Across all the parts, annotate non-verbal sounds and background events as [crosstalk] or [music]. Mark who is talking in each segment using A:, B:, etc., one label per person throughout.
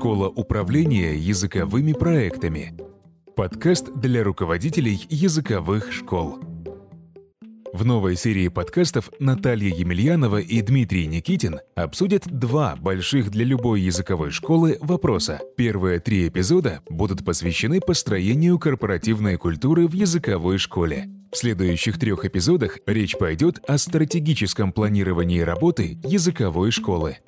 A: Школа управления языковыми проектами. Подкаст для руководителей языковых школ. В новой серии подкастов Наталья Емельянова и Дмитрий Никитин обсудят два больших для любой языковой школы вопроса. Первые три эпизода будут посвящены построению корпоративной культуры в языковой школе. В следующих трех эпизодах речь пойдет о стратегическом планировании работы языковой школы.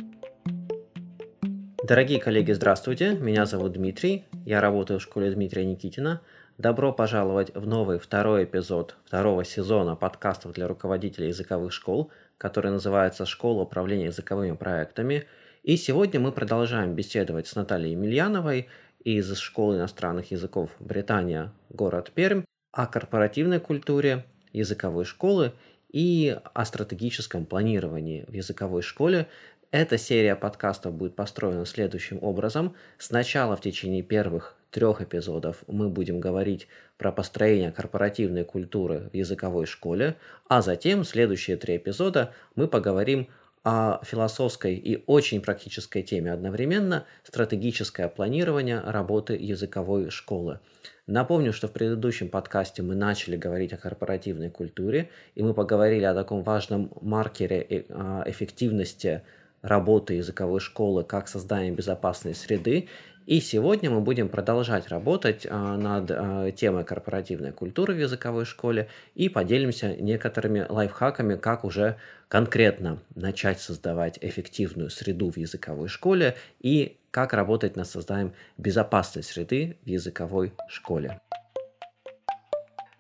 B: Дорогие коллеги, здравствуйте. Меня зовут Дмитрий. Я работаю в школе Дмитрия Никитина. Добро пожаловать в новый второй эпизод второго сезона подкастов для руководителей языковых школ, который называется «Школа управления языковыми проектами». И сегодня мы продолжаем беседовать с Натальей Емельяновой из Школы иностранных языков Британия, город Пермь, о корпоративной культуре языковой школы и о стратегическом планировании в языковой школе, эта серия подкастов будет построена следующим образом. Сначала в течение первых трех эпизодов мы будем говорить про построение корпоративной культуры в языковой школе, а затем следующие три эпизода мы поговорим о философской и очень практической теме одновременно стратегическое планирование работы языковой школы. Напомню, что в предыдущем подкасте мы начали говорить о корпоративной культуре, и мы поговорили о таком важном маркере э, эффективности работы языковой школы как создание безопасной среды. И сегодня мы будем продолжать работать а, над а, темой корпоративной культуры в языковой школе и поделимся некоторыми лайфхаками, как уже конкретно начать создавать эффективную среду в языковой школе и как работать над созданием безопасной среды в языковой школе.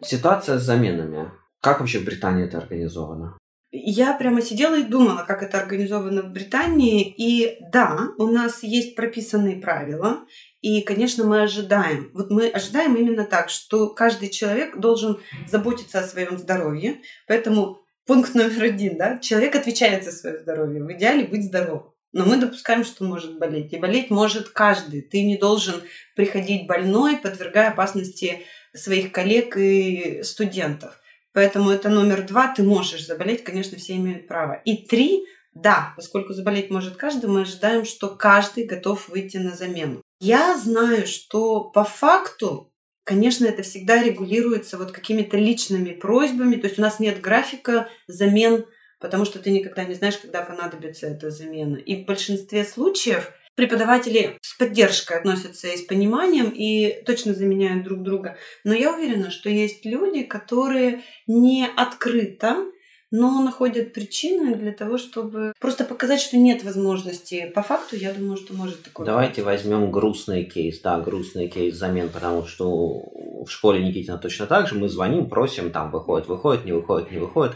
B: Ситуация с заменами. Как вообще в Британии это организовано?
C: Я прямо сидела и думала, как это организовано в Британии. И да, у нас есть прописанные правила. И, конечно, мы ожидаем. Вот мы ожидаем именно так, что каждый человек должен заботиться о своем здоровье. Поэтому пункт номер один, да, человек отвечает за свое здоровье. В идеале быть здоровым. Но мы допускаем, что может болеть. И болеть может каждый. Ты не должен приходить больной, подвергая опасности своих коллег и студентов. Поэтому это номер два. Ты можешь заболеть, конечно, все имеют право. И три, да, поскольку заболеть может каждый, мы ожидаем, что каждый готов выйти на замену. Я знаю, что по факту Конечно, это всегда регулируется вот какими-то личными просьбами. То есть у нас нет графика замен, потому что ты никогда не знаешь, когда понадобится эта замена. И в большинстве случаев преподаватели с поддержкой относятся и с пониманием и точно заменяют друг друга. Но я уверена, что есть люди, которые не открыто но находят причины для того, чтобы просто показать, что нет возможности. По факту, я думаю, что может такое
B: Давайте возьмем грустный кейс, да, грустный кейс замен, потому что в школе Никитина точно так же, мы звоним, просим, там выходит, выходит, не выходит, не выходит.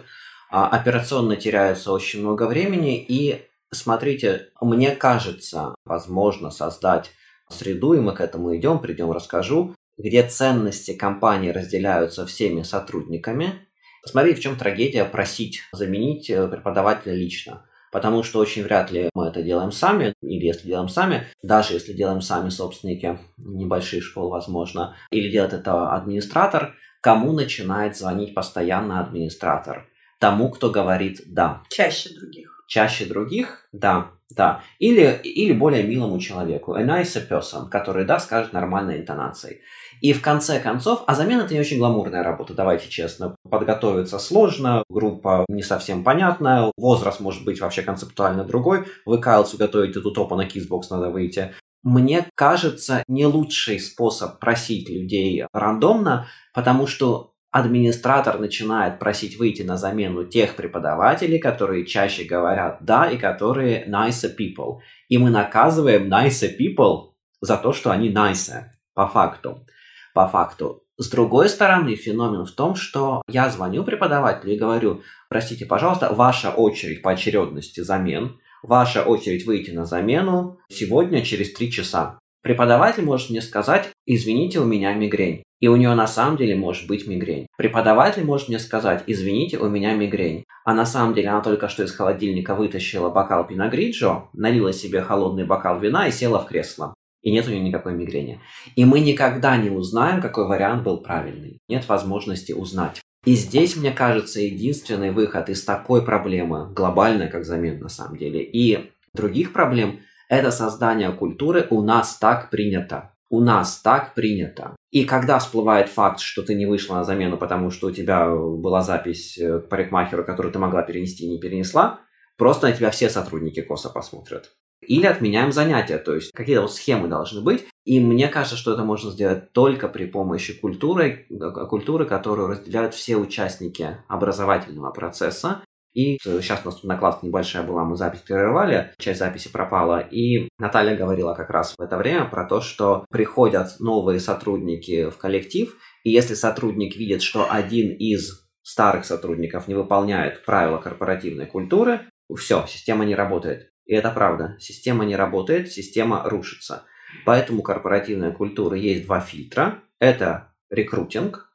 B: А операционно теряется очень много времени, и Смотрите, мне кажется, возможно создать среду, и мы к этому идем, придем, расскажу, где ценности компании разделяются всеми сотрудниками. Смотрите, в чем трагедия просить заменить э, преподавателя лично. Потому что очень вряд ли мы это делаем сами, или если делаем сами, даже если делаем сами собственники небольших школ, возможно, или делает это администратор, кому начинает звонить постоянно администратор? Тому, кто говорит «да».
C: Чаще других
B: чаще других, да, да. Или, или более милому человеку, a nicer person, который, да, скажет нормальной интонацией. И в конце концов, а замена это не очень гламурная работа, давайте честно. Подготовиться сложно, группа не совсем понятная, возраст может быть вообще концептуально другой. Вы Кайлсу готовите тут опа на Kissbox надо выйти. Мне кажется, не лучший способ просить людей рандомно, потому что администратор начинает просить выйти на замену тех преподавателей, которые чаще говорят «да» и которые nice people. И мы наказываем nice people за то, что они nice, по факту. По факту. С другой стороны, феномен в том, что я звоню преподавателю и говорю, простите, пожалуйста, ваша очередь по очередности замен, ваша очередь выйти на замену сегодня через три часа. Преподаватель может мне сказать, извините, у меня мигрень. И у нее на самом деле может быть мигрень. Преподаватель может мне сказать, извините, у меня мигрень. А на самом деле она только что из холодильника вытащила бокал пиногриджо, налила себе холодный бокал вина и села в кресло. И нет у нее никакой мигрени. И мы никогда не узнаем, какой вариант был правильный. Нет возможности узнать. И здесь, мне кажется, единственный выход из такой проблемы, глобальной как замена на самом деле, и других проблем, Это создание культуры у нас так принято. У нас так принято. И когда всплывает факт, что ты не вышла на замену, потому что у тебя была запись э, к парикмахеру, которую ты могла перенести и не перенесла, просто на тебя все сотрудники косо посмотрят. Или отменяем занятия, то есть какие-то вот схемы должны быть. И мне кажется, что это можно сделать только при помощи культуры, э, культуры, которую разделяют все участники образовательного процесса. И сейчас у нас тут накладка небольшая была, мы запись прерывали, часть записи пропала. И Наталья говорила как раз в это время про то, что приходят новые сотрудники в коллектив, и если сотрудник видит, что один из старых сотрудников не выполняет правила корпоративной культуры, все, система не работает. И это правда. Система не работает, система рушится. Поэтому корпоративная культура есть два фильтра. Это рекрутинг,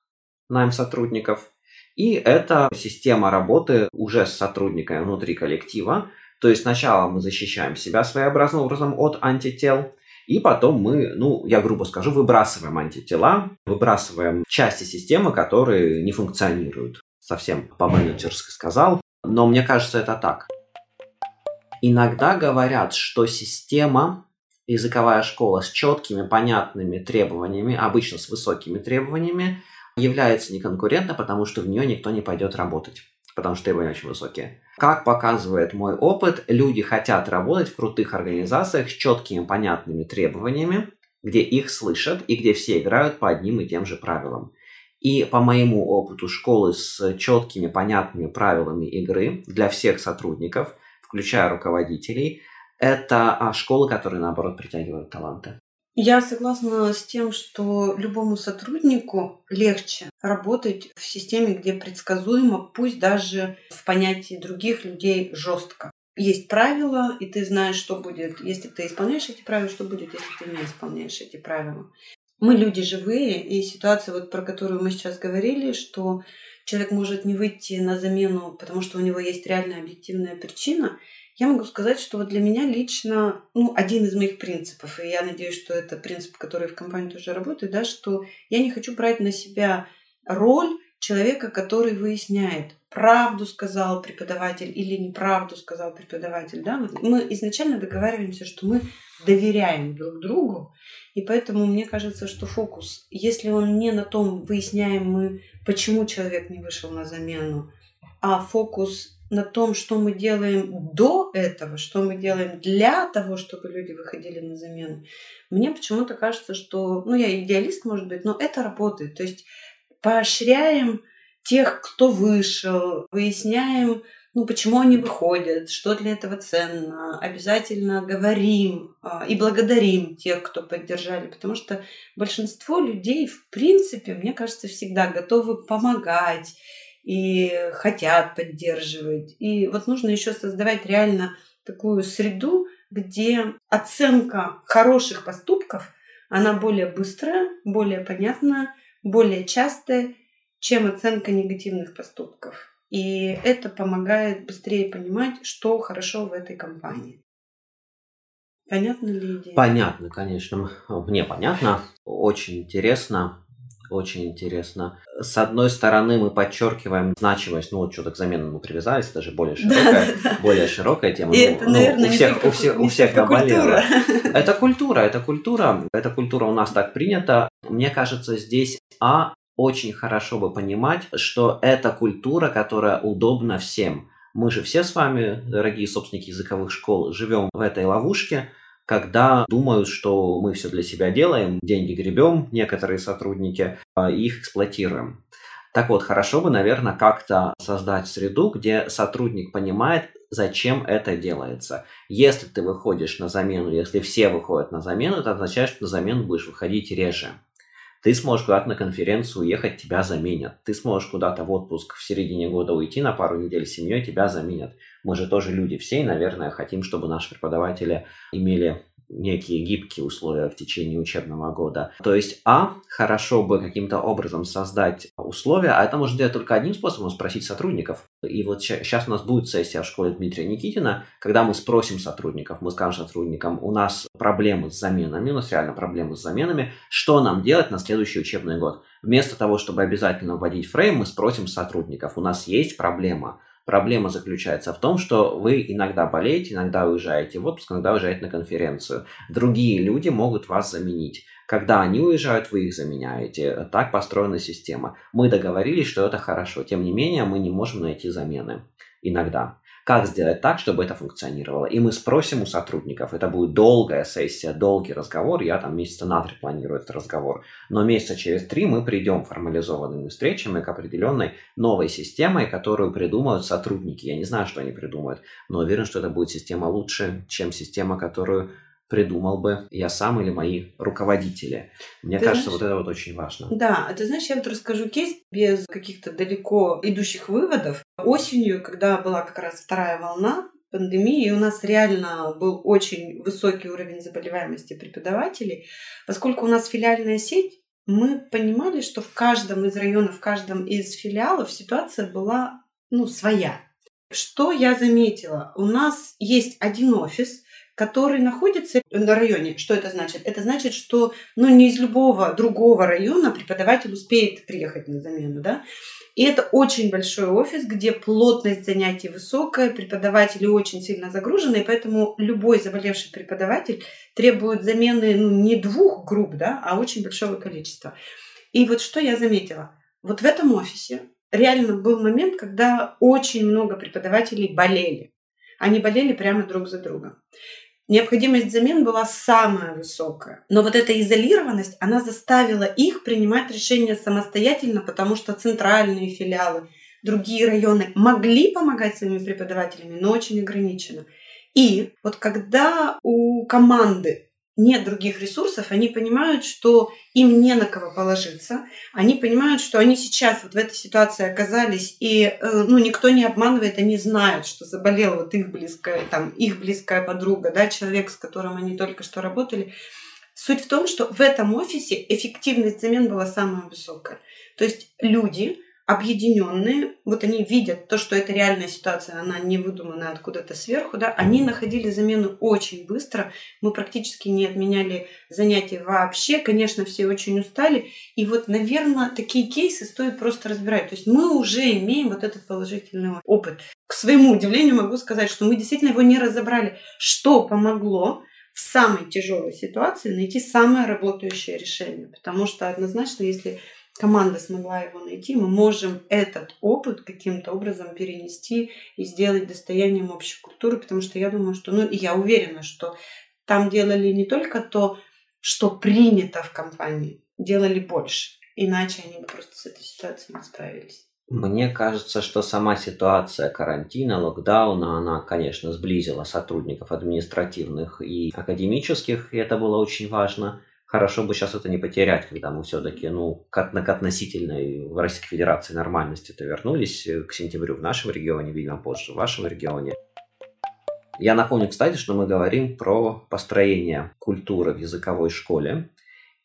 B: найм сотрудников, и это система работы уже с сотрудниками внутри коллектива. То есть сначала мы защищаем себя своеобразным образом от антител, и потом мы, ну, я грубо скажу, выбрасываем антитела, выбрасываем части системы, которые не функционируют. Совсем по-менеджерски сказал. Но мне кажется, это так. Иногда говорят, что система, языковая школа с четкими, понятными требованиями, обычно с высокими требованиями, является неконкурентной, потому что в нее никто не пойдет работать потому что требования очень высокие. Как показывает мой опыт, люди хотят работать в крутых организациях с четкими, понятными требованиями, где их слышат и где все играют по одним и тем же правилам. И по моему опыту школы с четкими, понятными правилами игры для всех сотрудников, включая руководителей, это а, школы, которые, наоборот, притягивают таланты.
C: Я согласна с тем, что любому сотруднику легче работать в системе, где предсказуемо, пусть даже в понятии других людей жестко. Есть правила, и ты знаешь, что будет, если ты исполняешь эти правила, что будет, если ты не исполняешь эти правила. Мы люди живые, и ситуация, вот про которую мы сейчас говорили, что человек может не выйти на замену, потому что у него есть реальная объективная причина – я могу сказать, что вот для меня лично, ну, один из моих принципов, и я надеюсь, что это принцип, который в компании тоже работает, да, что я не хочу брать на себя роль человека, который выясняет, правду сказал преподаватель или неправду сказал преподаватель. Да? Вот мы изначально договариваемся, что мы доверяем друг другу, и поэтому мне кажется, что фокус, если он не на том, выясняем мы, почему человек не вышел на замену, а фокус на том, что мы делаем до этого, что мы делаем для того, чтобы люди выходили на замену, мне почему-то кажется, что, ну, я идеалист, может быть, но это работает. То есть поощряем тех, кто вышел, выясняем, ну, почему они выходят, что для этого ценно, обязательно говорим а, и благодарим тех, кто поддержали, потому что большинство людей, в принципе, мне кажется, всегда готовы помогать, и хотят поддерживать. И вот нужно еще создавать реально такую среду, где оценка хороших поступков, она более быстрая, более понятная, более частая, чем оценка негативных поступков. И это помогает быстрее понимать, что хорошо в этой компании. Понятно ли идея?
B: Понятно, конечно. Мне понятно. Очень интересно очень интересно. С одной стороны, мы подчеркиваем значимость, ну вот что-то к замену мы привязались, это же более широкая, более широкая тема.
C: И ну, это, наверное,
B: у всех, у всех, у всех наболело. [laughs] Это культура, это культура, эта культура у нас так принята. Мне кажется, здесь а очень хорошо бы понимать, что это культура, которая удобна всем. Мы же все с вами, дорогие собственники языковых школ, живем в этой ловушке, когда думают, что мы все для себя делаем, деньги гребем, некоторые сотрудники, а, их эксплуатируем. Так вот, хорошо бы, наверное, как-то создать среду, где сотрудник понимает, зачем это делается. Если ты выходишь на замену, если все выходят на замену, это означает, что на замену будешь выходить реже. Ты сможешь куда-то на конференцию уехать, тебя заменят. Ты сможешь куда-то в отпуск в середине года уйти на пару недель с семьей, тебя заменят. Мы же тоже люди все, и, наверное, хотим, чтобы наши преподаватели имели некие гибкие условия в течение учебного года. То есть, а, хорошо бы каким-то образом создать условия, а это можно делать только одним способом, спросить сотрудников. И вот сейчас у нас будет сессия в школе Дмитрия Никитина, когда мы спросим сотрудников, мы скажем сотрудникам, у нас проблемы с заменами, у нас реально проблемы с заменами, что нам делать на следующий учебный год? Вместо того, чтобы обязательно вводить фрейм, мы спросим сотрудников, у нас есть проблема, Проблема заключается в том, что вы иногда болеете, иногда уезжаете в отпуск, иногда уезжаете на конференцию. Другие люди могут вас заменить. Когда они уезжают, вы их заменяете. Так построена система. Мы договорились, что это хорошо. Тем не менее, мы не можем найти замены. Иногда. Как сделать так, чтобы это функционировало? И мы спросим у сотрудников. Это будет долгая сессия, долгий разговор. Я там месяца на три планирую этот разговор. Но месяца через три мы придем формализованными встречами к определенной новой системе, которую придумают сотрудники. Я не знаю, что они придумают, но уверен, что это будет система лучше, чем система, которую придумал бы я сам или мои руководители. Мне ты кажется, знаешь, вот это вот очень важно.
C: Да, а ты знаешь, я вот расскажу кейс без каких-то далеко идущих выводов. Осенью, когда была как раз вторая волна пандемии, и у нас реально был очень высокий уровень заболеваемости преподавателей, поскольку у нас филиальная сеть, мы понимали, что в каждом из районов, в каждом из филиалов ситуация была ну, своя. Что я заметила? У нас есть один офис, который находится на районе. Что это значит? Это значит, что ну, не из любого другого района преподаватель успеет приехать на замену. Да? И это очень большой офис, где плотность занятий высокая, преподаватели очень сильно загружены, и поэтому любой заболевший преподаватель требует замены ну, не двух групп, да, а очень большого количества. И вот что я заметила. Вот в этом офисе реально был момент, когда очень много преподавателей болели. Они болели прямо друг за другом. Необходимость замен была самая высокая. Но вот эта изолированность, она заставила их принимать решения самостоятельно, потому что центральные филиалы, другие районы могли помогать своими преподавателями, но очень ограниченно. И вот когда у команды нет других ресурсов, они понимают, что им не на кого положиться, они понимают, что они сейчас вот в этой ситуации оказались, и э, ну, никто не обманывает, они знают, что заболела вот их близкая, там, их близкая подруга, да, человек, с которым они только что работали. Суть в том, что в этом офисе эффективность замен была самая высокая. То есть люди, объединенные, вот они видят то, что это реальная ситуация, она не выдумана откуда-то сверху, да, они находили замену очень быстро, мы практически не отменяли занятия вообще, конечно, все очень устали, и вот, наверное, такие кейсы стоит просто разбирать, то есть мы уже имеем вот этот положительный опыт. К своему удивлению могу сказать, что мы действительно его не разобрали, что помогло в самой тяжелой ситуации найти самое работающее решение, потому что однозначно, если команда смогла его найти, мы можем этот опыт каким-то образом перенести и сделать достоянием общей культуры, потому что я думаю, что, ну, я уверена, что там делали не только то, что принято в компании, делали больше. Иначе они бы просто с этой ситуацией не справились.
B: Мне кажется, что сама ситуация карантина, локдауна, она, конечно, сблизила сотрудников административных и академических, и это было очень важно хорошо бы сейчас это не потерять, когда мы все-таки, ну, к, к относительной в Российской Федерации нормальности это вернулись э, к сентябрю в нашем регионе, видимо, позже в вашем регионе. Я напомню, кстати, что мы говорим про построение культуры в языковой школе.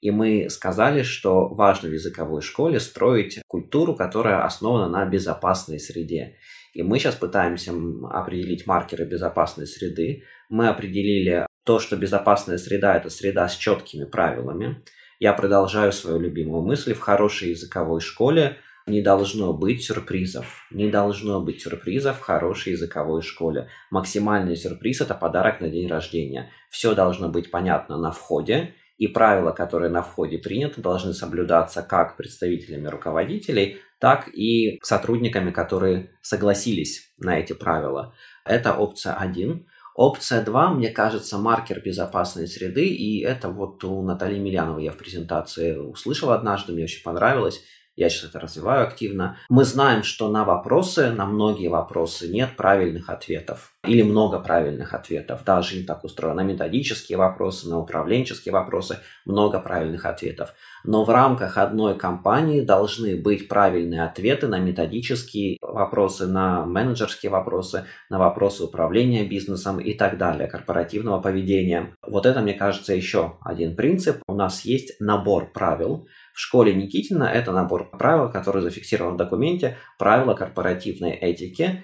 B: И мы сказали, что важно в языковой школе строить культуру, которая основана на безопасной среде. И мы сейчас пытаемся определить маркеры безопасной среды. Мы определили то, что безопасная среда – это среда с четкими правилами. Я продолжаю свою любимую мысль. В хорошей языковой школе не должно быть сюрпризов. Не должно быть сюрпризов в хорошей языковой школе. Максимальный сюрприз – это подарок на день рождения. Все должно быть понятно на входе, и правила, которые на входе приняты, должны соблюдаться как представителями руководителей, так и сотрудниками, которые согласились на эти правила. Это опция 1. Опция 2, мне кажется, маркер безопасной среды, и это вот у Натальи Мильяновой я в презентации услышал однажды, мне очень понравилось. Я сейчас это развиваю активно. Мы знаем, что на вопросы, на многие вопросы нет правильных ответов. Или много правильных ответов. Даже не так устроено. На методические вопросы, на управленческие вопросы много правильных ответов. Но в рамках одной компании должны быть правильные ответы на методические вопросы, на менеджерские вопросы, на вопросы управления бизнесом и так далее, корпоративного поведения. Вот это, мне кажется, еще один принцип. У нас есть набор правил, в школе Никитина это набор правил, который зафиксирован в документе «Правила корпоративной этики».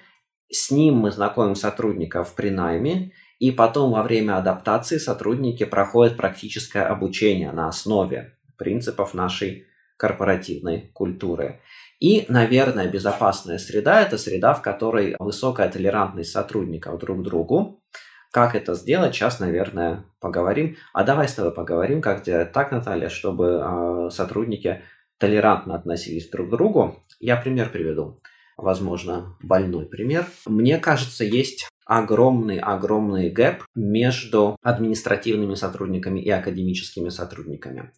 B: С ним мы знакомим сотрудников при найме, и потом во время адаптации сотрудники проходят практическое обучение на основе принципов нашей корпоративной культуры. И, наверное, безопасная среда – это среда, в которой высокая толерантность сотрудников друг к другу. Как это сделать, сейчас, наверное, поговорим. А давай с тобой поговорим, как сделать так, Наталья, чтобы э, сотрудники толерантно относились друг к другу. Я пример приведу. Возможно, больной пример. Мне кажется, есть огромный-огромный гэп между административными сотрудниками и академическими сотрудниками.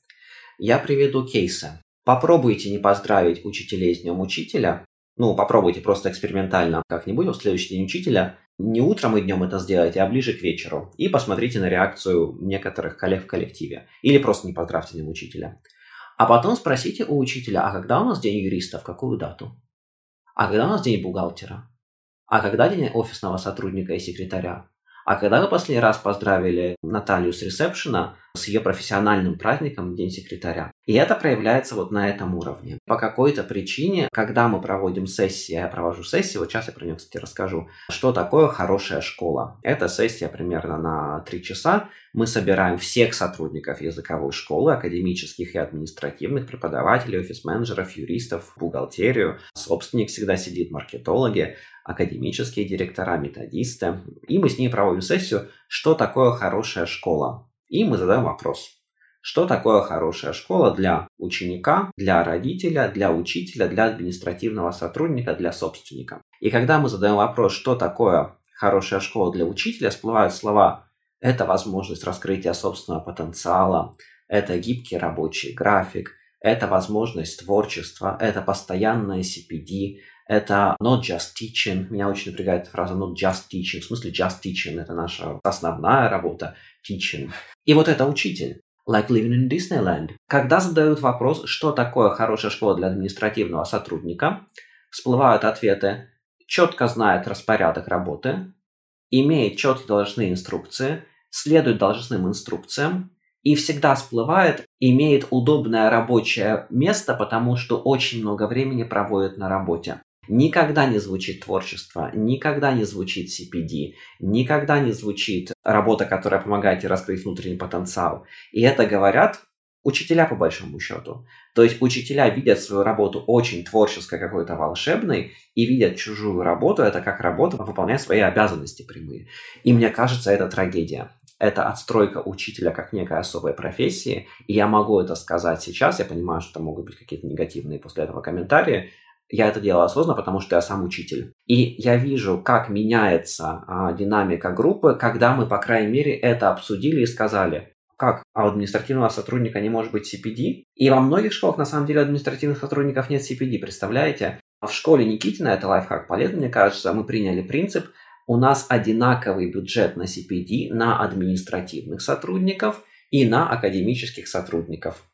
B: Я приведу кейсы. Попробуйте не поздравить учителей с Днем Учителя. Ну, попробуйте просто экспериментально как-нибудь в следующий день учителя. Не утром и днем это сделайте, а ближе к вечеру. И посмотрите на реакцию некоторых коллег в коллективе. Или просто не поздравьте Днем Учителя. А потом спросите у учителя, а когда у нас день юриста, в какую дату? А когда у нас день бухгалтера? А когда день офисного сотрудника и секретаря? А когда вы последний раз поздравили Наталью с ресепшена с ее профессиональным праздником День секретаря? И это проявляется вот на этом уровне. По какой-то причине, когда мы проводим сессии, я провожу сессии, вот сейчас я про нее, кстати, расскажу, что такое хорошая школа. Это сессия примерно на 3 часа. Мы собираем всех сотрудников языковой школы, академических и административных, преподавателей, офис-менеджеров, юристов, бухгалтерию. Собственник всегда сидит, маркетологи, академические директора, методисты. И мы с ней проводим сессию, что такое хорошая школа. И мы задаем вопрос. Что такое хорошая школа для ученика, для родителя, для учителя, для административного сотрудника, для собственника? И когда мы задаем вопрос, что такое хорошая школа для учителя, всплывают слова «это возможность раскрытия собственного потенциала», «это гибкий рабочий график», «это возможность творчества», «это постоянное CPD», это not just teaching. Меня очень напрягает эта фраза not just teaching. В смысле just teaching. Это наша основная работа. Teaching. И вот это учитель. Like living in Disneyland. Когда задают вопрос, что такое хорошая школа для административного сотрудника, всплывают ответы четко знает распорядок работы, имеет четкие должностные инструкции, следует должностным инструкциям, и всегда всплывает, имеет удобное рабочее место, потому что очень много времени проводит на работе. Никогда не звучит творчество, никогда не звучит CPD, никогда не звучит работа, которая помогает тебе раскрыть внутренний потенциал. И это говорят учителя по большому счету. То есть учителя видят свою работу очень творческой, какой-то волшебной, и видят чужую работу, это как работа, выполняя свои обязанности прямые. И мне кажется, это трагедия. Это отстройка учителя как некой особой профессии, и я могу это сказать сейчас, я понимаю, что могут быть какие-то негативные после этого комментарии, я это делаю осознанно, потому что я сам учитель. И я вижу, как меняется а, динамика группы, когда мы, по крайней мере, это обсудили и сказали, как а у административного сотрудника не может быть CPD. И во многих школах, на самом деле, административных сотрудников нет CPD, представляете? А в школе Никитина, это лайфхак полезный, мне кажется, мы приняли принцип, у нас одинаковый бюджет на CPD на административных сотрудников и на академических сотрудников.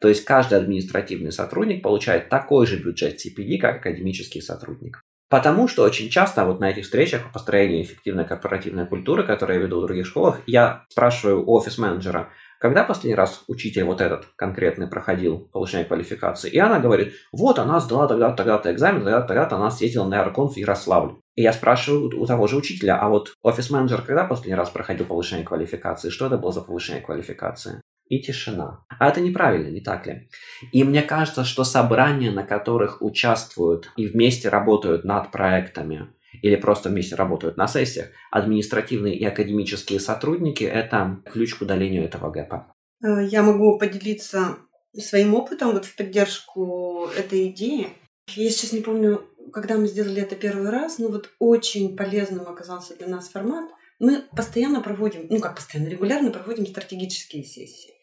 B: То есть каждый административный сотрудник получает такой же бюджет CPD, как академический сотрудник. Потому что очень часто вот на этих встречах по построению эффективной корпоративной культуры, которые я веду в других школах, я спрашиваю у офис-менеджера, когда последний раз учитель вот этот конкретный проходил повышение квалификации? И она говорит, вот она сдала тогда-то, тогда-то экзамен, тогда-то, тогда-то она съездила на аэроконф в Ярославль. И я спрашиваю у того же учителя, а вот офис-менеджер когда последний раз проходил повышение квалификации? Что это было за повышение квалификации? И тишина. А это неправильно, не так ли? И мне кажется, что собрания, на которых участвуют и вместе работают над проектами, или просто вместе работают на сессиях, административные и академические сотрудники – это ключ к удалению этого гэпа.
C: Э, я могу поделиться своим опытом вот в поддержку этой идеи. Я сейчас не помню, когда мы сделали это первый раз, но вот очень полезным оказался для нас формат. Мы постоянно проводим, ну как постоянно, регулярно проводим стратегические сессии.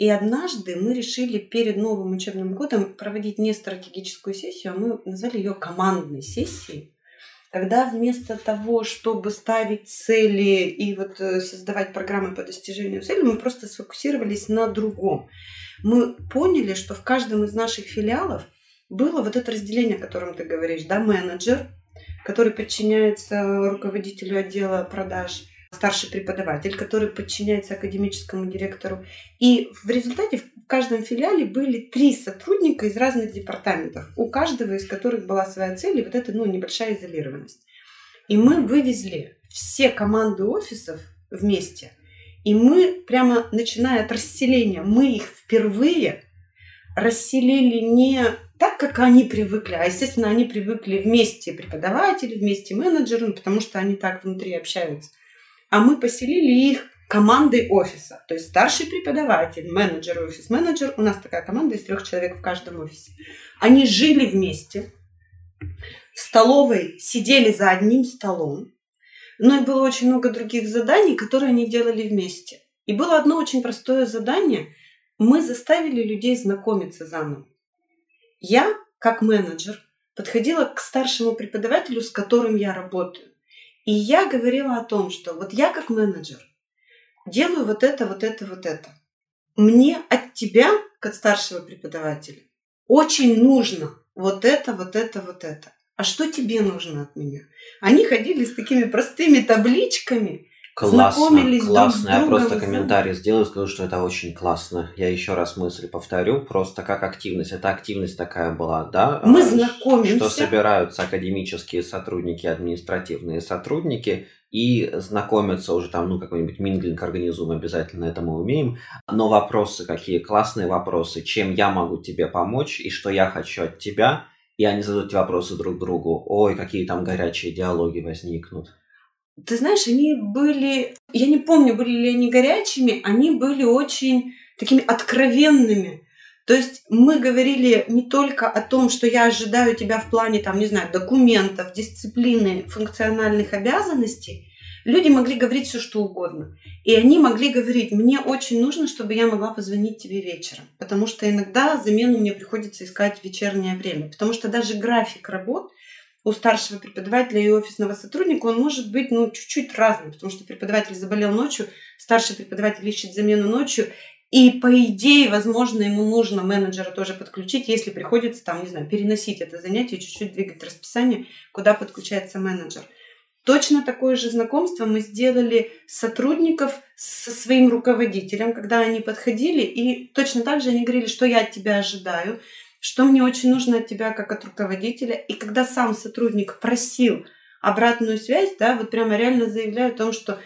C: И однажды мы решили перед новым учебным годом проводить не стратегическую сессию, а мы назвали ее командной сессией, когда вместо того, чтобы ставить цели и вот э, создавать программы по достижению цели, мы просто сфокусировались на другом. Мы поняли, что в каждом из наших филиалов было вот это разделение, о котором ты говоришь, да, менеджер, который подчиняется руководителю отдела продаж, старший преподаватель, который подчиняется академическому директору. И в результате в каждом филиале были три сотрудника из разных департаментов, у каждого из которых была своя цель и вот эта ну, небольшая изолированность. И мы вывезли все команды офисов вместе. И мы прямо начиная от расселения, мы их впервые расселили не так, как они привыкли. А, естественно, они привыкли вместе преподаватели, вместе менеджеры, ну, потому что они так внутри общаются. А мы поселили их командой офиса. То есть старший преподаватель, менеджер и офис-менеджер. У нас такая команда из трех человек в каждом офисе. Они жили вместе. В столовой сидели за одним столом. Но и было очень много других заданий, которые они делали вместе. И было одно очень простое задание. Мы заставили людей знакомиться заново. Я, как менеджер, подходила к старшему преподавателю, с которым я работаю. И я говорила о том, что вот я как менеджер делаю вот это, вот это, вот это. Мне от тебя, как старшего преподавателя, очень нужно вот это, вот это, вот это. А что тебе нужно от меня? Они ходили с такими простыми табличками,
B: Классно,
C: знакомились
B: классно.
C: друг с
B: Я
C: другом.
B: просто комментарий сделаю, скажу, что это очень классно. Я еще раз мысль повторю, просто как активность. Это активность такая была, да?
C: Мы
B: А,
C: знакомимся.
B: Что собираются академические сотрудники, административные сотрудники и знакомятся уже там, ну, какой-нибудь минглинг организуем, обязательно это мы умеем. Но вопросы какие, классные вопросы, чем я могу тебе помочь и что я хочу от тебя, и они задают вопросы друг другу. Ой, какие там горячие диалоги возникнут.
C: Ты знаешь, они были, я не помню, были ли они горячими, они были очень такими откровенными. То есть мы говорили не только о том, что я ожидаю тебя в плане, там, не знаю, документов, дисциплины, функциональных обязанностей. Люди могли говорить все, что угодно. И они могли говорить, мне очень нужно, чтобы я могла позвонить тебе вечером. Потому что иногда замену мне приходится искать в вечернее время. Потому что даже график работ у старшего преподавателя и офисного сотрудника, он может быть ну, чуть-чуть разным, потому что преподаватель заболел ночью, старший преподаватель ищет замену ночью, и по идее, возможно, ему нужно менеджера тоже подключить, если приходится там, не знаю, переносить это занятие, чуть-чуть двигать расписание, куда подключается менеджер. Точно такое же знакомство мы сделали сотрудников со своим руководителем, когда они подходили, и точно так же они говорили, что я от тебя ожидаю, что мне очень нужно от тебя как от руководителя. И когда сам сотрудник просил обратную связь, да, вот прямо реально заявляю о том, что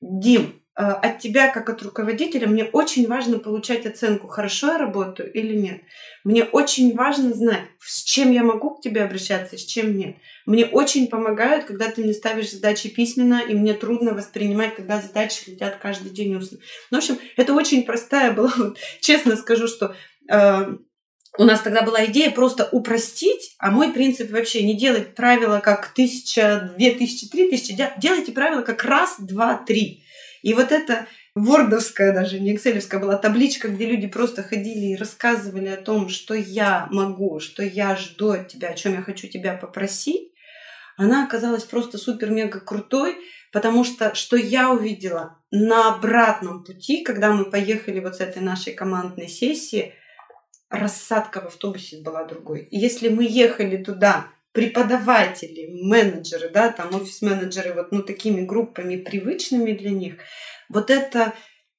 C: Дим, э, от тебя как от руководителя мне очень важно получать оценку, хорошо я работаю или нет. Мне очень важно знать, с чем я могу к тебе обращаться, с чем нет. Мне очень помогают, когда ты мне ставишь задачи письменно, и мне трудно воспринимать, когда задачи летят каждый день устно. Ну, в общем, это очень простая была, [laughs] вот, честно скажу, что э, у нас тогда была идея просто упростить, а мой принцип вообще не делать правила как тысяча, две тысячи, три тысячи, де- делайте правила как раз, два, три. И вот это вордовская даже, не экселевская была табличка, где люди просто ходили и рассказывали о том, что я могу, что я жду от тебя, о чем я хочу тебя попросить, она оказалась просто супер-мега крутой, потому что что я увидела на обратном пути, когда мы поехали вот с этой нашей командной сессии, рассадка в автобусе была другой. И если мы ехали туда преподаватели, менеджеры, да, там офис-менеджеры, вот ну такими группами привычными для них, вот это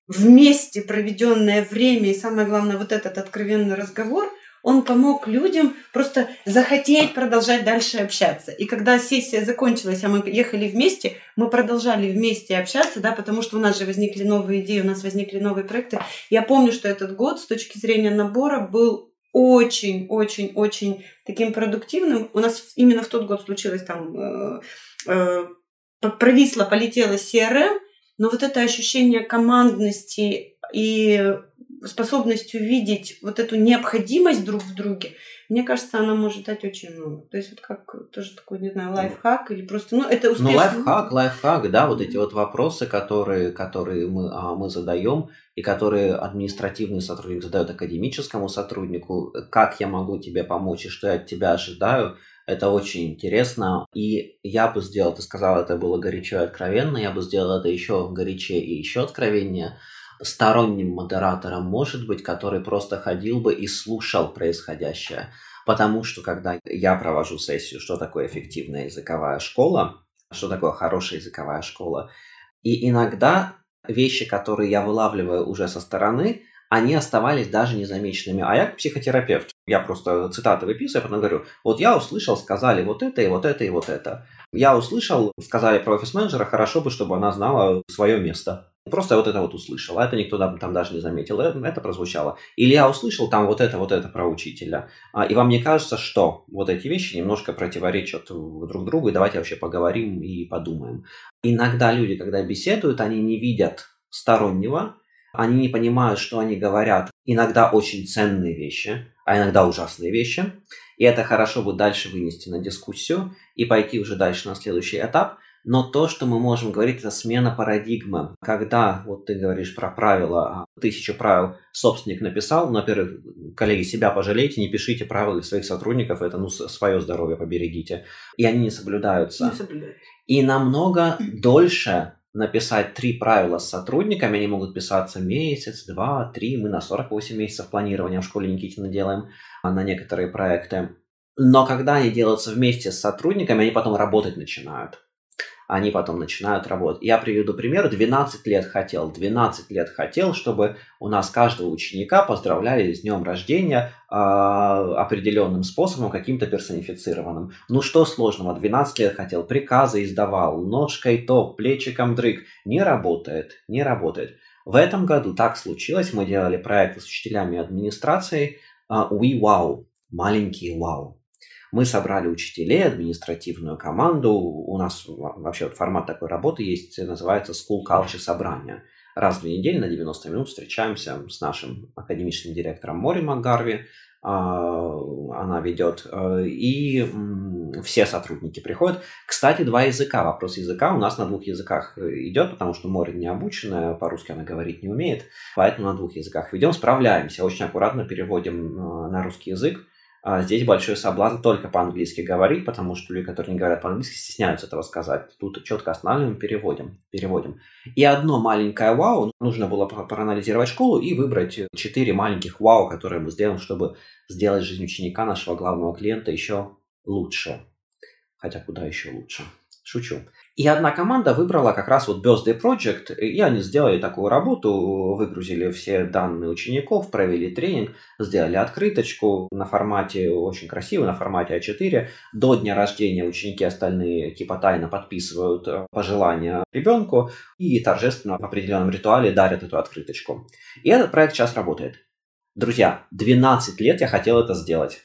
C: вместе проведенное время и самое главное вот этот откровенный разговор, он помог людям просто захотеть продолжать дальше общаться. И когда сессия закончилась, а мы ехали вместе, мы продолжали вместе общаться, да, потому что у нас же возникли новые идеи, у нас возникли новые проекты. Я помню, что этот год с точки зрения набора был очень-очень-очень таким продуктивным. У нас именно в тот год случилось там э, э, провисло, полетело CRM, но вот это ощущение командности и способность увидеть вот эту необходимость друг в друге, мне кажется, она может дать очень много. То есть вот как тоже такой, не знаю, лайфхак или просто, ну, это
B: Ну,
C: успешно.
B: лайфхак, лайфхак, да, вот эти вот вопросы, которые, которые мы, а, мы задаем, и которые административный сотрудник задает академическому сотруднику, как я могу тебе помочь и что я от тебя ожидаю, это очень интересно. И я бы сделал, ты сказал, это было горячо и откровенно, я бы сделал это еще горячее и еще откровеннее сторонним модератором, может быть, который просто ходил бы и слушал происходящее. Потому что, когда я провожу сессию, что такое эффективная языковая школа, что такое хорошая языковая школа, и иногда вещи, которые я вылавливаю уже со стороны, они оставались даже незамеченными. А я психотерапевт, я просто цитаты выписываю, потом говорю, вот я услышал, сказали вот это и вот это и вот это. Я услышал, сказали про офис-менеджера, хорошо бы, чтобы она знала свое место. Просто вот это вот услышал, а это никто там, там даже не заметил, это, это прозвучало. Или я услышал там вот это, вот это про учителя. А, и вам не кажется, что вот эти вещи немножко противоречат друг другу, и давайте вообще поговорим и подумаем. Иногда люди, когда беседуют, они не видят стороннего, они не понимают, что они говорят. Иногда очень ценные вещи, а иногда ужасные вещи. И это хорошо бы дальше вынести на дискуссию и пойти уже дальше на следующий этап. Но то, что мы можем говорить, это смена парадигмы. Когда, вот ты говоришь про правила, а, тысячу правил собственник написал, ну, во-первых, коллеги, себя пожалейте, не пишите правила для своих сотрудников, это, ну, свое здоровье поберегите. И они не соблюдаются.
C: Не соблюдаются.
B: И намного дольше написать три правила с сотрудниками, они могут писаться месяц, два, три, мы на 48 месяцев планирования в школе Никитина делаем а, на некоторые проекты. Но когда они делаются вместе с сотрудниками, они потом работать начинают они потом начинают работать. Я приведу пример. 12 лет хотел, 12 лет хотел, чтобы у нас каждого ученика поздравляли с днем рождения э, определенным способом, каким-то персонифицированным. Ну что сложного, 12 лет хотел, приказы издавал, ножкой топ, плечиком дрык. Не работает, не работает. В этом году так случилось, мы делали проект с учителями и администрацией uh, We Wow, маленький Wow. Мы собрали учителей, административную команду. У нас вообще формат такой работы есть, называется School Culture собрание. Раз в две недели на 90 минут встречаемся с нашим академическим директором Мори Макгарви. А, она ведет. Э, и все сотрудники приходят. Кстати, два языка. Вопрос языка у нас на двух языках идет, потому что Мори не обученная, по-русски она говорить не умеет. Поэтому на двух языках ведем, справляемся. Очень аккуратно переводим э, на русский язык а здесь большой соблазн только по-английски говорить, потому что люди, которые не говорят по-английски, стесняются этого сказать. Тут четко останавливаем, переводим, переводим. И одно маленькое вау, нужно было проанализировать школу и выбрать четыре маленьких вау, которые мы сделаем, чтобы сделать жизнь ученика, нашего главного клиента, еще лучше. Хотя куда еще лучше? Шучу. И одна команда выбрала как раз вот Birthday Project, и они сделали такую работу, выгрузили все данные учеников, провели тренинг, сделали открыточку на формате, очень красиво, на формате А4. До дня рождения ученики остальные типа тайно подписывают э, пожелания ребенку и торжественно в определенном ритуале дарят эту открыточку. И этот проект сейчас работает. Друзья, 12 лет я хотел это сделать.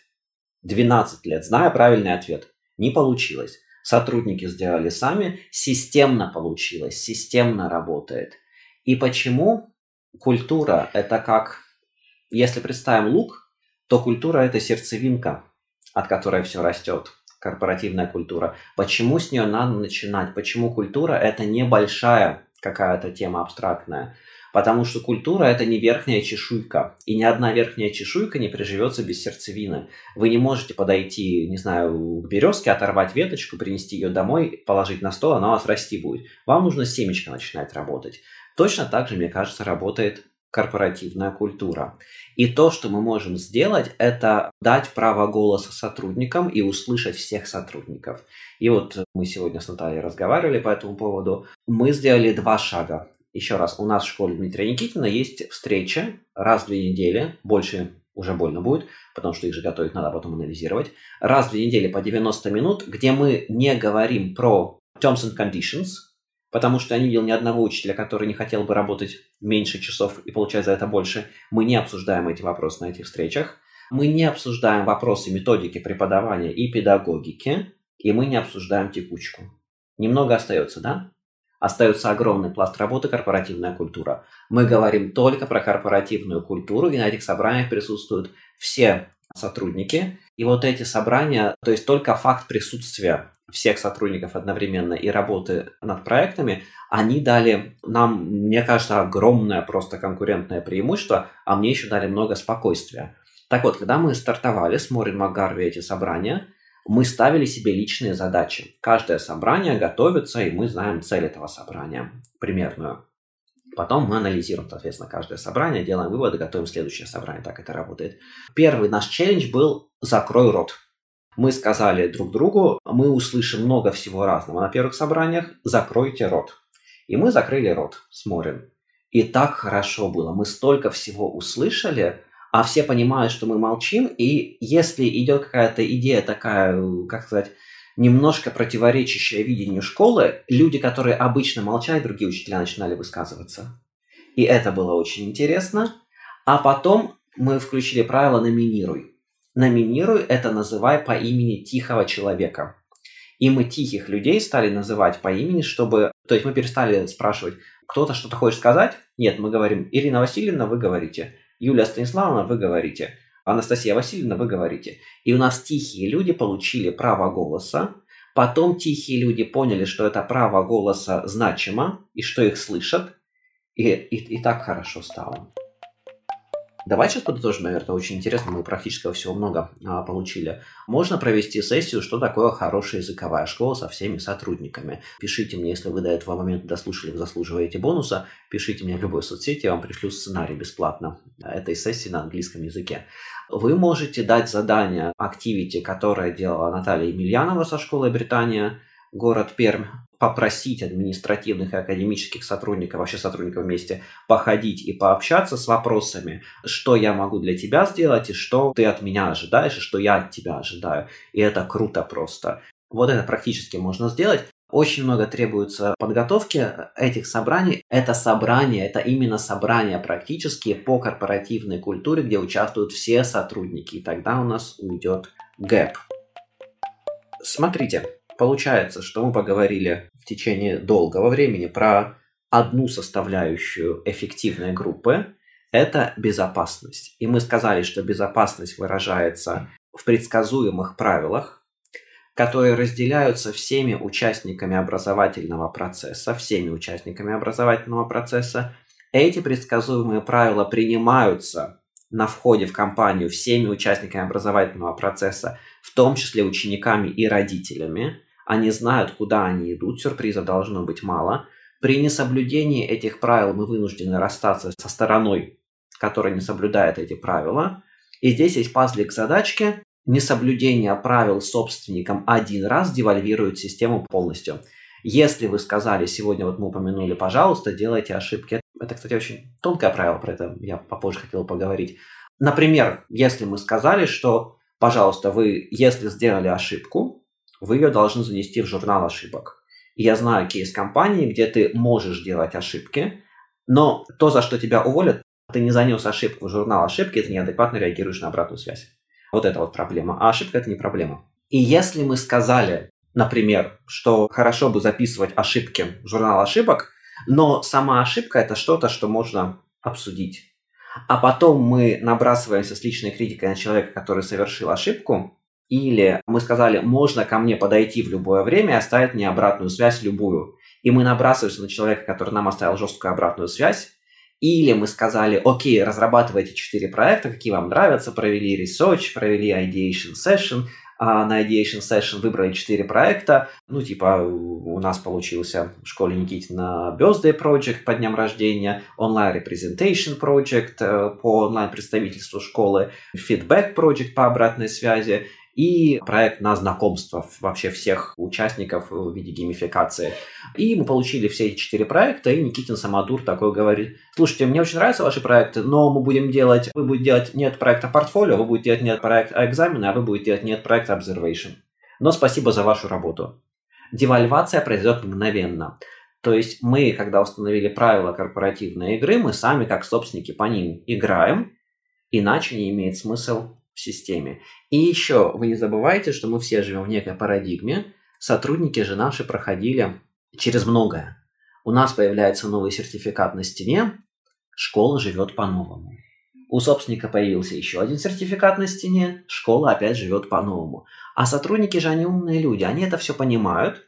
B: 12 лет, зная правильный ответ. Не получилось сотрудники сделали сами, системно получилось, системно работает. И почему культура – это как, если представим лук, то культура – это сердцевинка, от которой все растет, корпоративная культура. Почему с нее надо начинать? Почему культура – это небольшая какая-то тема абстрактная? Потому что культура – это не верхняя чешуйка. И ни одна верхняя чешуйка не приживется без сердцевины. Вы не можете подойти, не знаю, к березке, оторвать веточку, принести ее домой, положить на стол, она у вас расти будет. Вам нужно семечко начинать работать. Точно так же, мне кажется, работает корпоративная культура. И то, что мы можем сделать, это дать право голоса сотрудникам и услышать всех сотрудников. И вот мы сегодня с Натальей разговаривали по этому поводу. Мы сделали два шага. Еще раз, у нас в школе Дмитрия Никитина есть встреча раз в две недели, больше уже больно будет, потому что их же готовить надо, а потом анализировать. Раз в две недели по 90 минут, где мы не говорим про terms and conditions, потому что я не видел ни одного учителя, который не хотел бы работать меньше часов и получать за это больше. Мы не обсуждаем эти вопросы на этих встречах. Мы не обсуждаем вопросы методики преподавания и педагогики, и мы не обсуждаем текучку. Немного остается, да? Остается огромный пласт работы корпоративная культура. Мы говорим только про корпоративную культуру, и на этих собраниях присутствуют все сотрудники. И вот эти собрания, то есть только факт присутствия всех сотрудников одновременно и работы над проектами, они дали нам, мне кажется, огромное просто конкурентное преимущество, а мне еще дали много спокойствия. Так вот, когда мы стартовали с Морин Макгарви эти собрания, мы ставили себе личные задачи. Каждое собрание готовится, и мы знаем цель этого собрания примерную. Потом мы анализируем, соответственно, каждое собрание, делаем выводы, готовим следующее собрание. Так это работает. Первый наш челлендж был «Закрой рот». Мы сказали друг другу, мы услышим много всего разного на первых собраниях, закройте рот. И мы закрыли рот с Морин. И так хорошо было. Мы столько всего услышали, а все понимают, что мы молчим, и если идет какая-то идея такая, как сказать, немножко противоречащее видению школы, люди, которые обычно молчали, другие учителя начинали высказываться. И это было очень интересно. А потом мы включили правило «номинируй». «Номинируй» – это называй по имени тихого человека. И мы тихих людей стали называть по имени, чтобы... То есть мы перестали спрашивать, кто-то что-то хочет сказать? Нет, мы говорим, Ирина Васильевна, вы говорите. Юлия Станиславовна, вы говорите. Анастасия Васильевна, вы говорите. И у нас тихие люди получили право голоса, потом тихие люди поняли, что это право голоса значимо, и что их слышат, и, и, и так хорошо стало. Давай сейчас подытожим, наверное, очень интересно, мы практически всего много а, получили. Можно провести сессию, что такое хорошая языковая школа со всеми сотрудниками. Пишите мне, если вы до этого момента дослушали, вы заслуживаете бонуса, пишите мне в любой соцсети, я вам пришлю сценарий бесплатно этой сессии на английском языке. Вы можете дать задание активити, которое делала Наталья Емельянова со школы Британия, город Пермь, попросить административных и академических сотрудников, вообще сотрудников вместе, походить и пообщаться с вопросами, что я могу для тебя сделать, и что ты от меня ожидаешь, и что я от тебя ожидаю. И это круто просто. Вот это практически можно сделать. Очень много требуется подготовки этих собраний. Это собрание, это именно собрания практически по корпоративной культуре, где участвуют все сотрудники. И тогда у нас уйдет гэп. Смотрите, Получается, что мы поговорили в течение долгого времени про одну составляющую эффективной группы – это безопасность. И мы сказали, что безопасность выражается в предсказуемых правилах, которые разделяются всеми участниками образовательного процесса, всеми участниками образовательного процесса. Эти предсказуемые правила принимаются на входе в компанию всеми участниками образовательного процесса, в том числе учениками и родителями. Они знают, куда они идут, сюрпризов должно быть мало. При несоблюдении этих правил мы вынуждены расстаться со стороной, которая не соблюдает эти правила. И здесь есть пазлик задачки. Несоблюдение правил собственникам один раз девальвирует систему полностью. Если вы сказали, сегодня вот мы упомянули, пожалуйста, делайте ошибки. Это, кстати, очень тонкое правило, про это я попозже хотел поговорить. Например, если мы сказали, что, пожалуйста, вы, если сделали ошибку, вы ее должны занести в журнал ошибок. И я знаю кейс компании, где ты можешь делать ошибки, но то, за что тебя уволят, ты не занес ошибку в журнал ошибки, ты неадекватно реагируешь на обратную связь. Вот это вот проблема. А ошибка это не проблема. И если мы сказали, например, что хорошо бы записывать ошибки в журнал ошибок, но сама ошибка это что-то, что можно обсудить. А потом мы набрасываемся с личной критикой на человека, который совершил ошибку, или мы сказали, можно ко мне подойти в любое время и оставить мне обратную связь любую. И мы набрасываемся на человека, который нам оставил жесткую обратную связь. Или мы сказали, окей, разрабатывайте четыре проекта, какие вам нравятся, провели research, провели ideation session, а на Ideation Session выбрали четыре проекта. Ну, типа, у нас получился в школе Никитина Birthday Project по дням рождения, онлайн Representation Project э, по онлайн-представительству школы, Feedback Project по обратной связи и проект на знакомство вообще всех участников в виде геймификации. И мы получили все эти четыре проекта, и Никитин Самодур такой говорит, слушайте, мне очень нравятся ваши проекты, но мы будем делать, вы будете делать нет проекта портфолио, вы будете делать нет проекта экзамена, а вы будете делать нет проекта observation. Но спасибо за вашу работу. Девальвация произойдет мгновенно. То есть мы, когда установили правила корпоративной игры, мы сами, как собственники, по ним играем, иначе не имеет смысл системе. И еще вы не забывайте, что мы все живем в некой парадигме. Сотрудники же наши проходили через многое. У нас появляется новый сертификат на стене, школа живет по-новому. У собственника появился еще один сертификат на стене, школа опять живет по-новому. А сотрудники же, они умные люди, они это все понимают,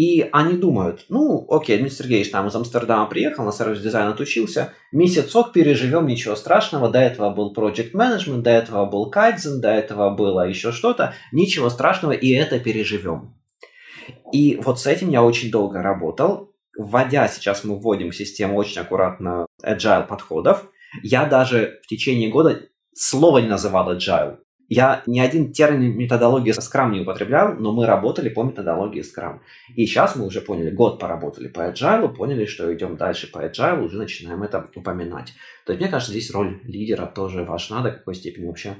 B: и они думают, ну, окей, Дмитрий Сергеевич там из Амстердама приехал, на сервис-дизайн отучился, месяцок переживем, ничего страшного, до этого был project management, до этого был кайдзен, до этого было еще что-то, ничего страшного, и это переживем. И вот с этим я очень долго работал. Вводя, сейчас мы вводим систему очень аккуратно agile подходов, я даже в течение года слова не называл agile. Я ни один термин методологии Scrum не употреблял, но мы работали по методологии Scrum. И сейчас мы уже поняли, год поработали по Agile, поняли, что идем дальше по Agile, уже начинаем это упоминать. То есть, мне кажется, здесь роль лидера тоже важна, до какой степени вообще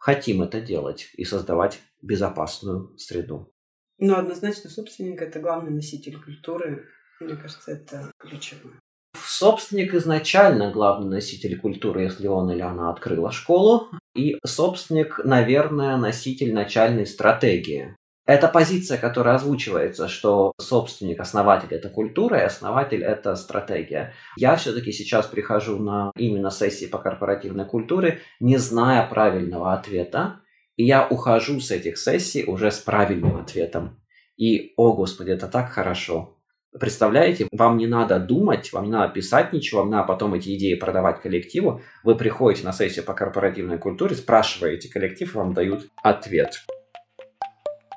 B: хотим это делать и создавать безопасную среду.
C: Но однозначно собственник – это главный носитель культуры. Мне кажется, это ключевое.
B: Собственник изначально главный носитель культуры, если он или она открыла школу. И собственник, наверное, носитель начальной стратегии. Это позиция, которая озвучивается, что собственник, основатель – это культура, и основатель – это стратегия. Я все-таки сейчас прихожу на именно сессии по корпоративной культуре, не зная правильного ответа, и я ухожу с этих сессий уже с правильным ответом. И, о господи, это так хорошо. Представляете, вам не надо думать, вам не надо писать ничего, вам надо потом эти идеи продавать коллективу. Вы приходите на сессию по корпоративной культуре, спрашиваете коллектив, вам дают ответ.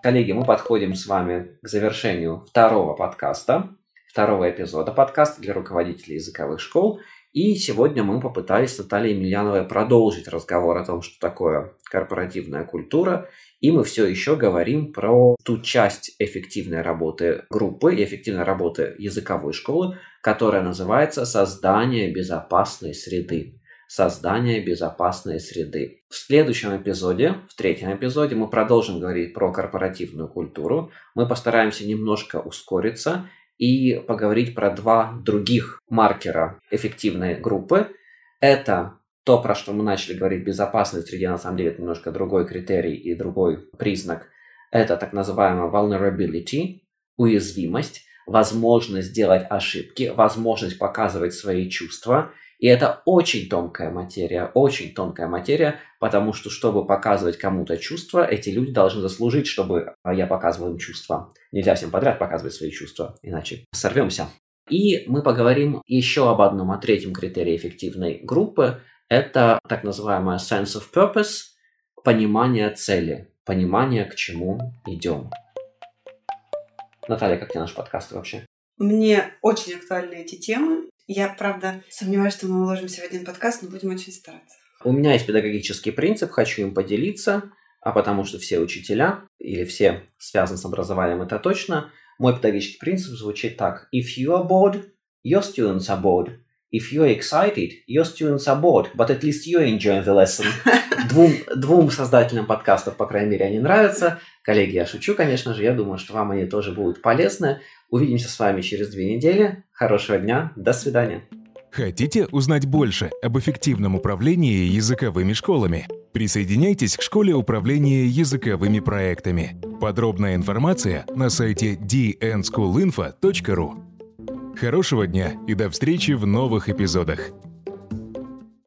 B: Коллеги, мы подходим с вами к завершению второго подкаста, второго эпизода подкаста для руководителей языковых школ. И сегодня мы попытались с Натальей Емельяновой продолжить разговор о том, что такое корпоративная культура. И мы все еще говорим про ту часть эффективной работы группы и эффективной работы языковой школы, которая называется «Создание безопасной среды» создания безопасной среды. В следующем эпизоде, в третьем эпизоде, мы продолжим говорить про корпоративную культуру. Мы постараемся немножко ускориться и поговорить про два других маркера эффективной группы. Это то, про что мы начали говорить, безопасность среде, на самом деле, это немножко другой критерий и другой признак. Это так называемая vulnerability, уязвимость, возможность сделать ошибки, возможность показывать свои чувства – и это очень тонкая материя, очень тонкая материя, потому что, чтобы показывать кому-то чувства, эти люди должны заслужить, чтобы а, я показывал им чувства. Нельзя всем подряд показывать свои чувства, иначе сорвемся. И мы поговорим еще об одном, о третьем критерии эффективной группы. Это так называемая sense of purpose, понимание цели, понимание, к чему идем. Наталья, как тебе наш подкаст вообще?
C: Мне очень актуальны эти темы. Я, правда, сомневаюсь, что мы уложимся в один подкаст, но будем очень стараться.
B: У меня есть педагогический принцип, хочу им поделиться, а потому что все учителя или все связаны с образованием, это точно. Мой педагогический принцип звучит так. If you are bored, your students are bored. If you're excited, your students are bored, but at least you're enjoying the lesson. Двум, двум создателям подкастов, по крайней мере, они нравятся. Коллеги, я шучу, конечно же. Я думаю, что вам они тоже будут полезны. Увидимся с вами через две недели. Хорошего дня. До свидания.
A: Хотите узнать больше об эффективном управлении языковыми школами? Присоединяйтесь к школе управления языковыми проектами. Подробная информация на сайте dnschoolinfo.ru. Хорошего дня и до встречи в новых эпизодах.